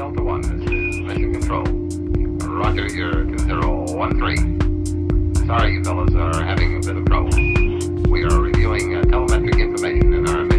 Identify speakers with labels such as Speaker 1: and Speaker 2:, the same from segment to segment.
Speaker 1: Delta 1 is mission control. Roger, you're 2013. Sorry, you fellas are having a bit of trouble. We are reviewing uh, telemetric information in our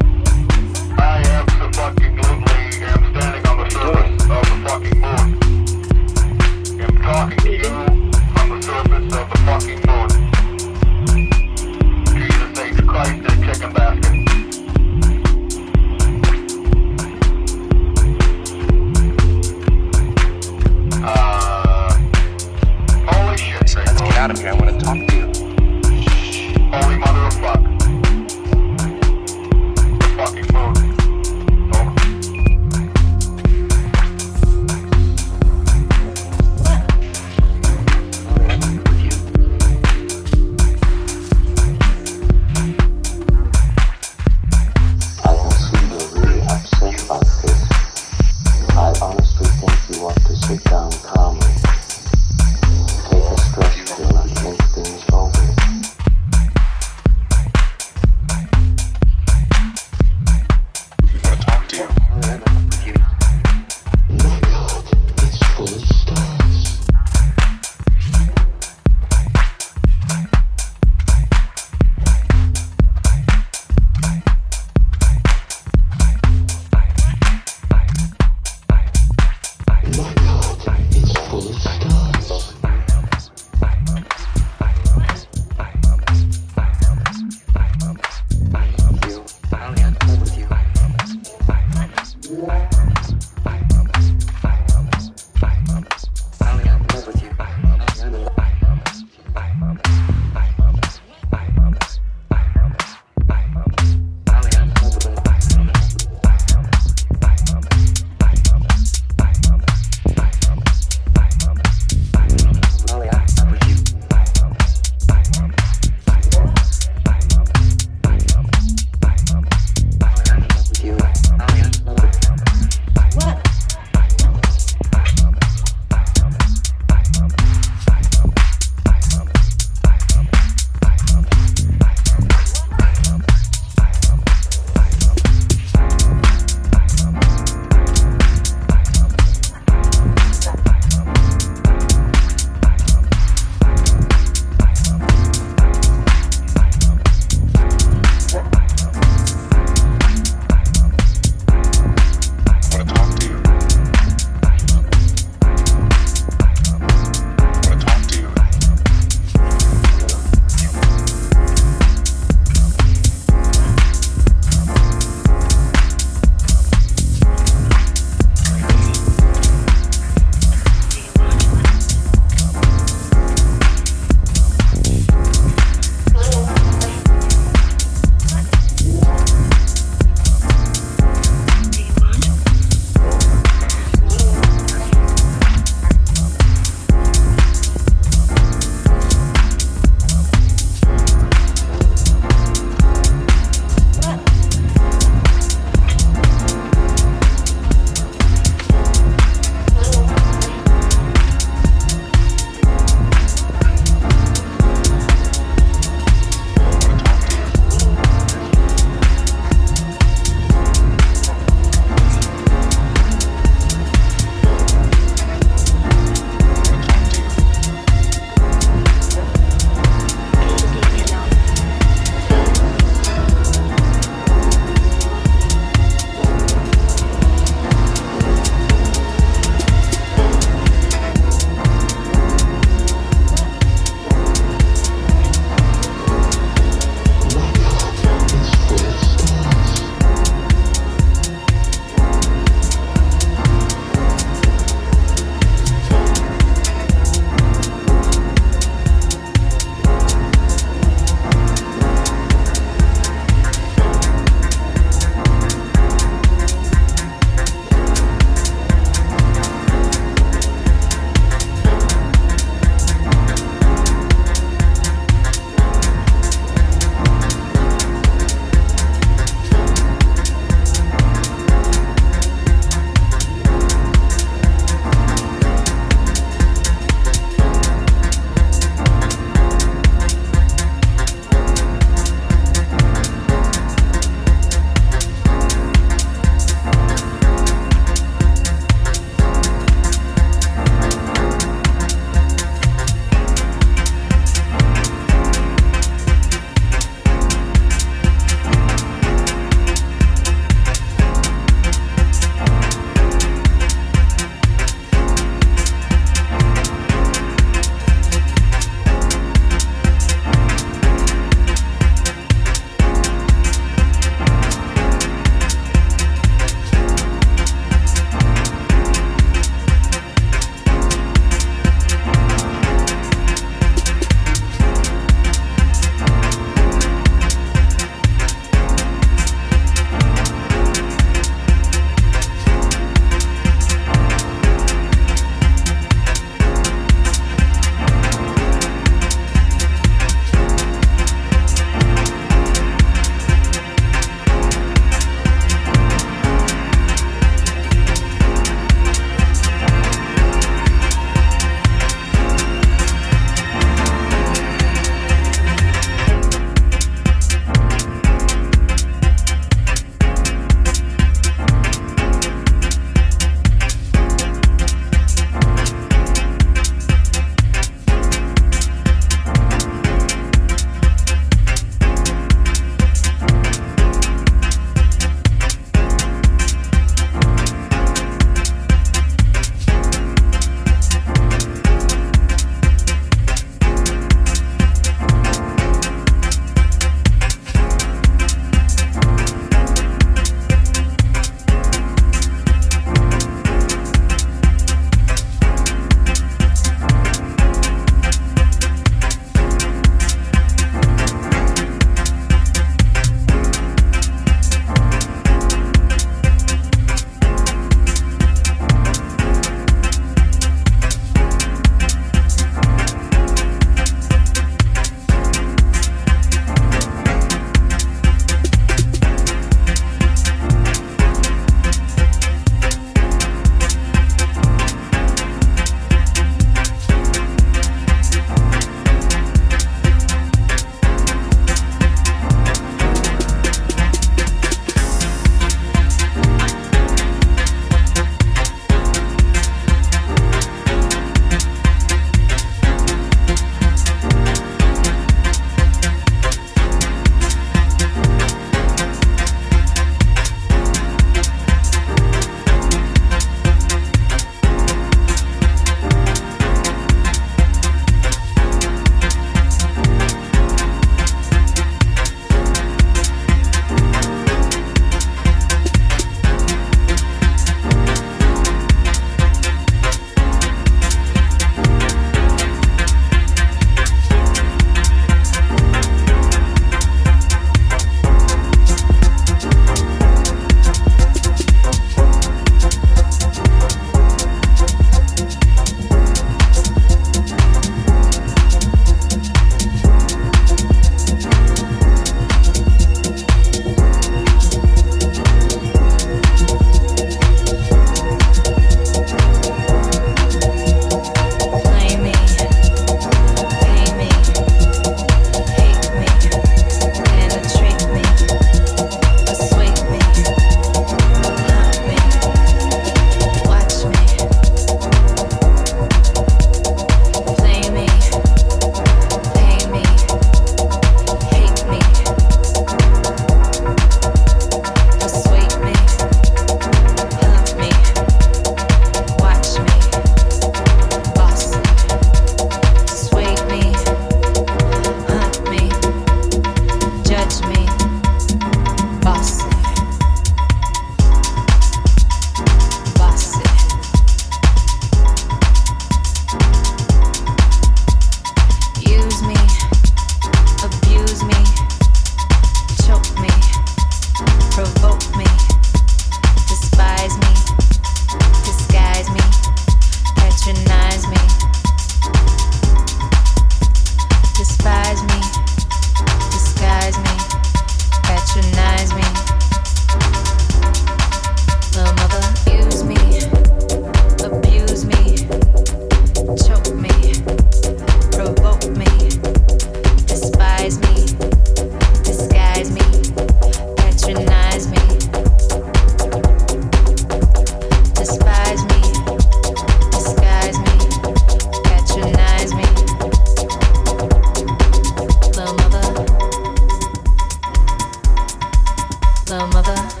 Speaker 1: mother.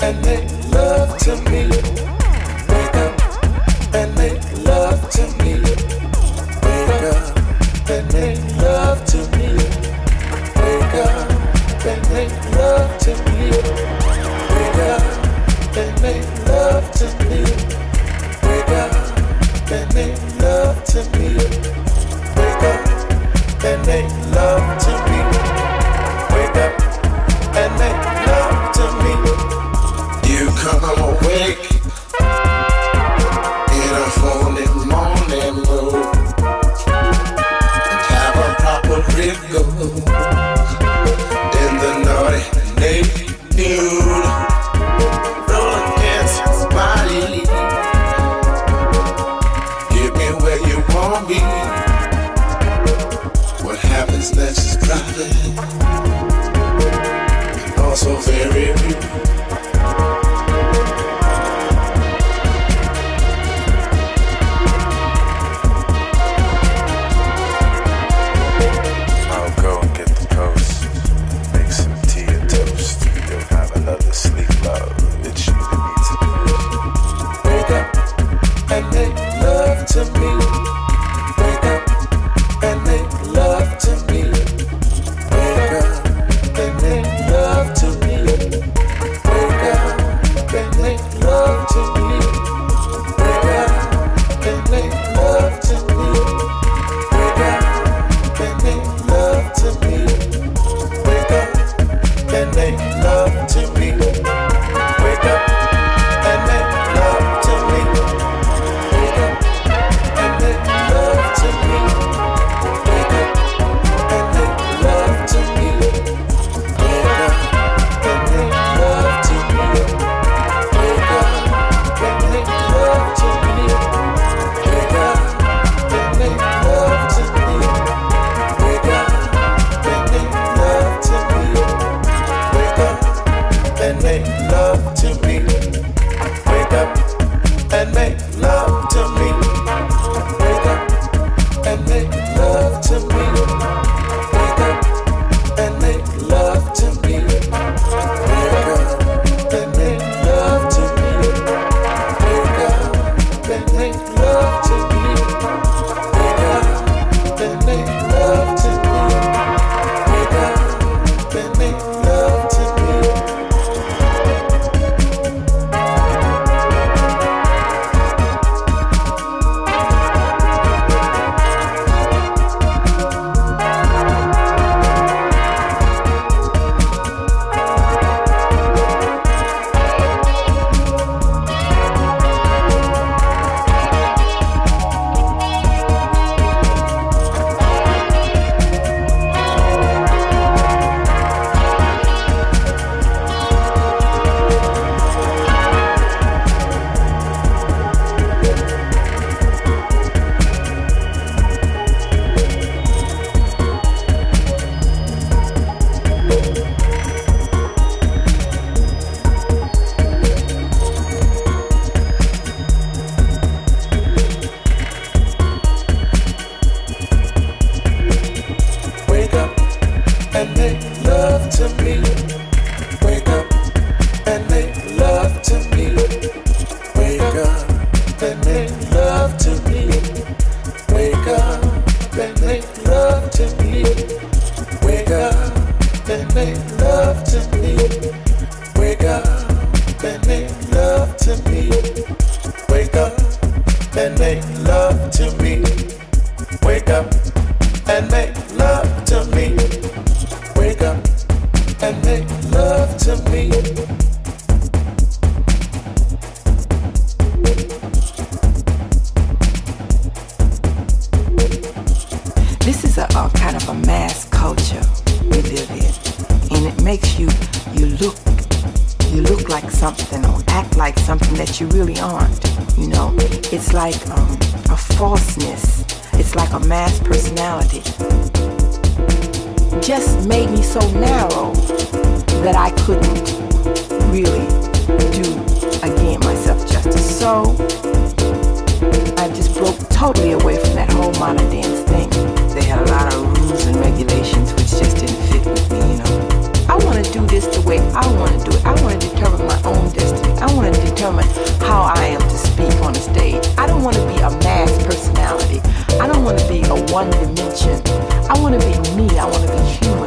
Speaker 1: And
Speaker 2: they love to me.
Speaker 3: So I just broke totally away from that whole modern dance thing. They had a lot of rules and regulations which just didn't fit with me, you know. I want to do this the way I want to do it. I want to determine my own destiny. I want to determine how I am to speak on the stage. I don't want to be a mass personality. I don't want to be a one dimension. I want to be me. I want to be human.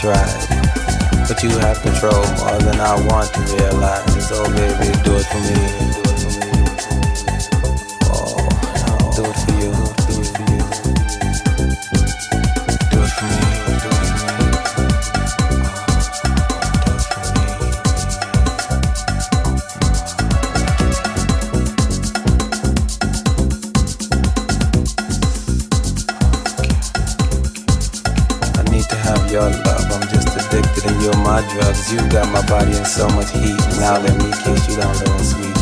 Speaker 4: tried. But you have control more than I want to realize. So baby, do it for me. You got my body in so much heat. Now let me kiss you down low and sweet.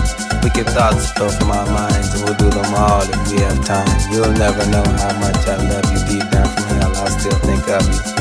Speaker 4: Wicked thoughts go from mind, and we'll do them all if we have time. You'll never know how much I love you deep down from hell. I still think of you.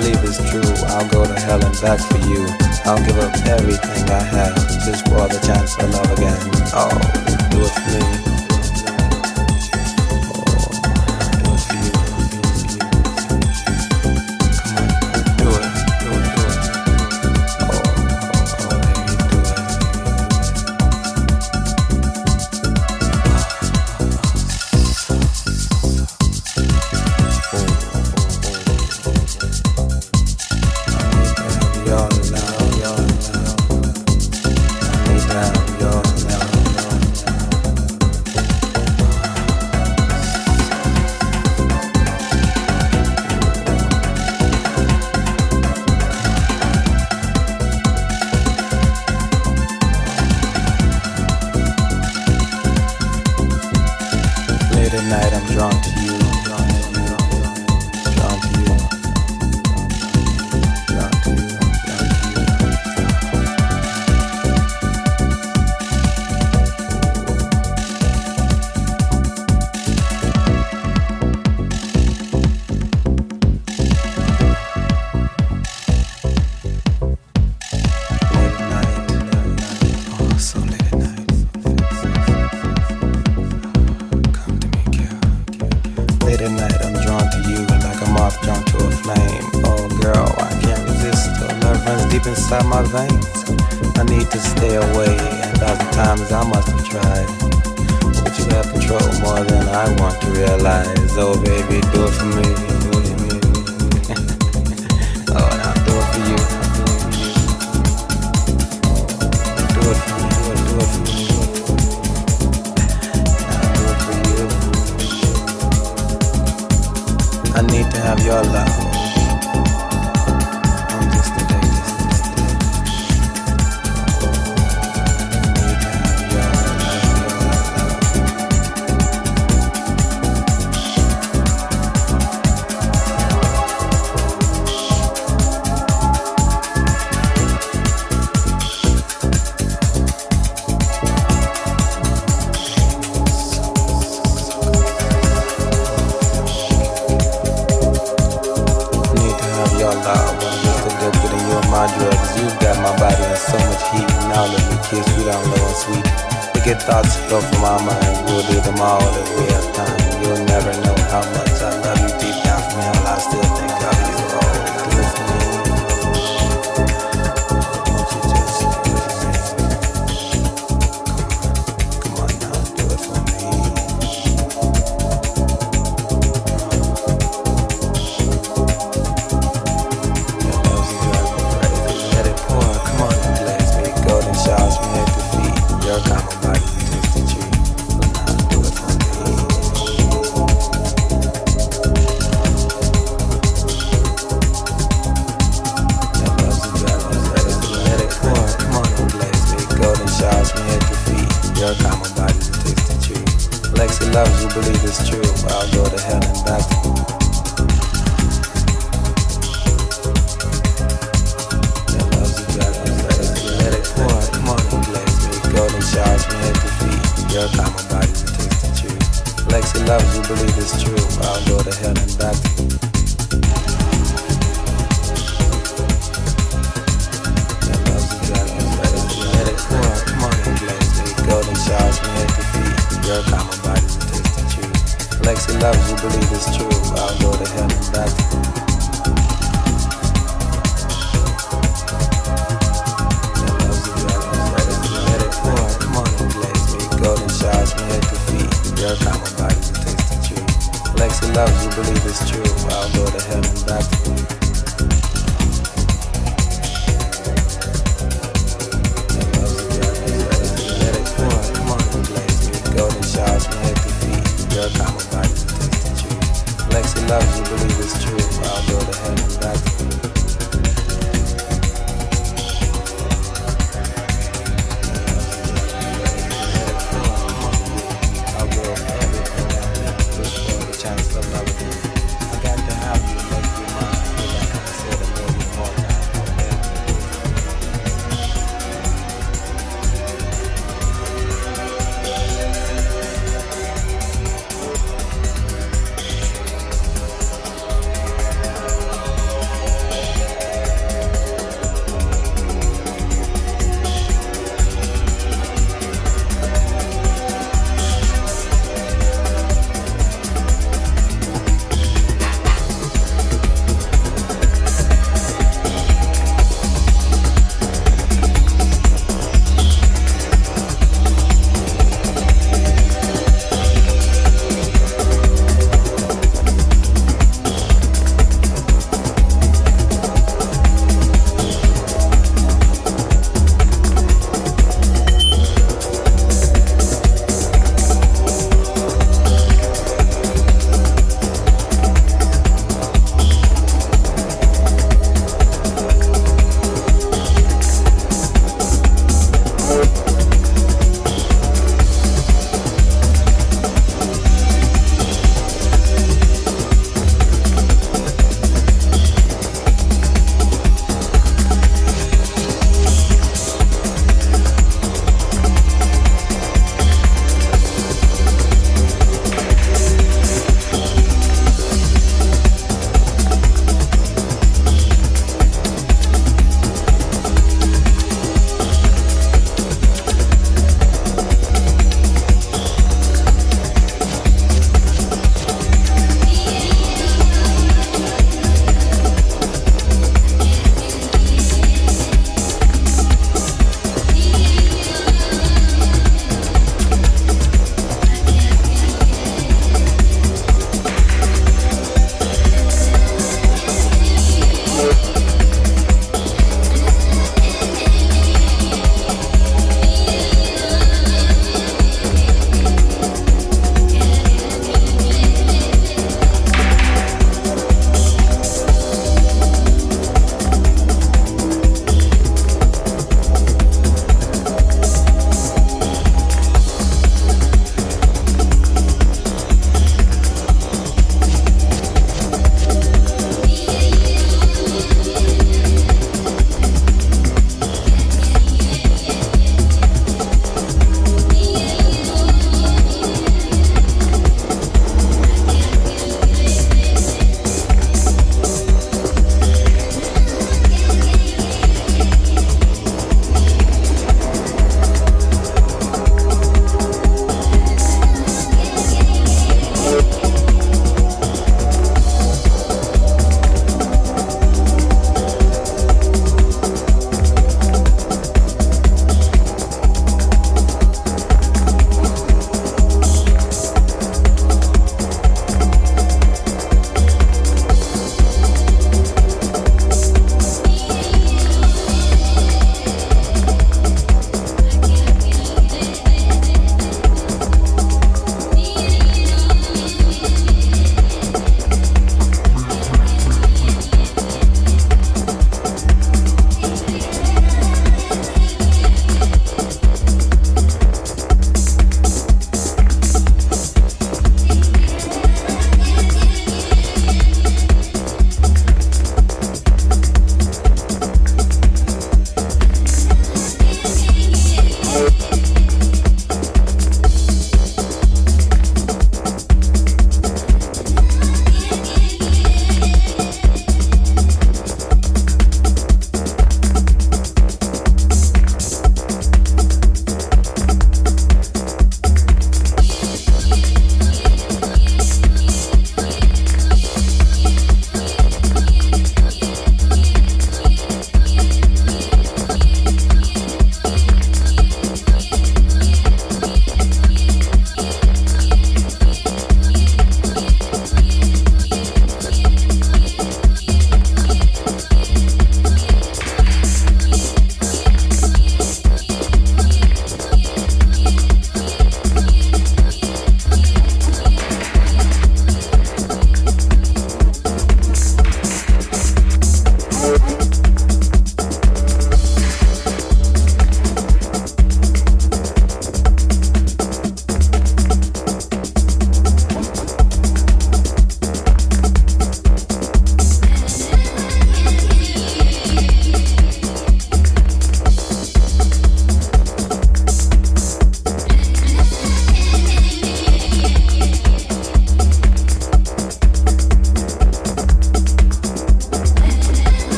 Speaker 4: believe is true. I'll go to hell and back for you. I'll give up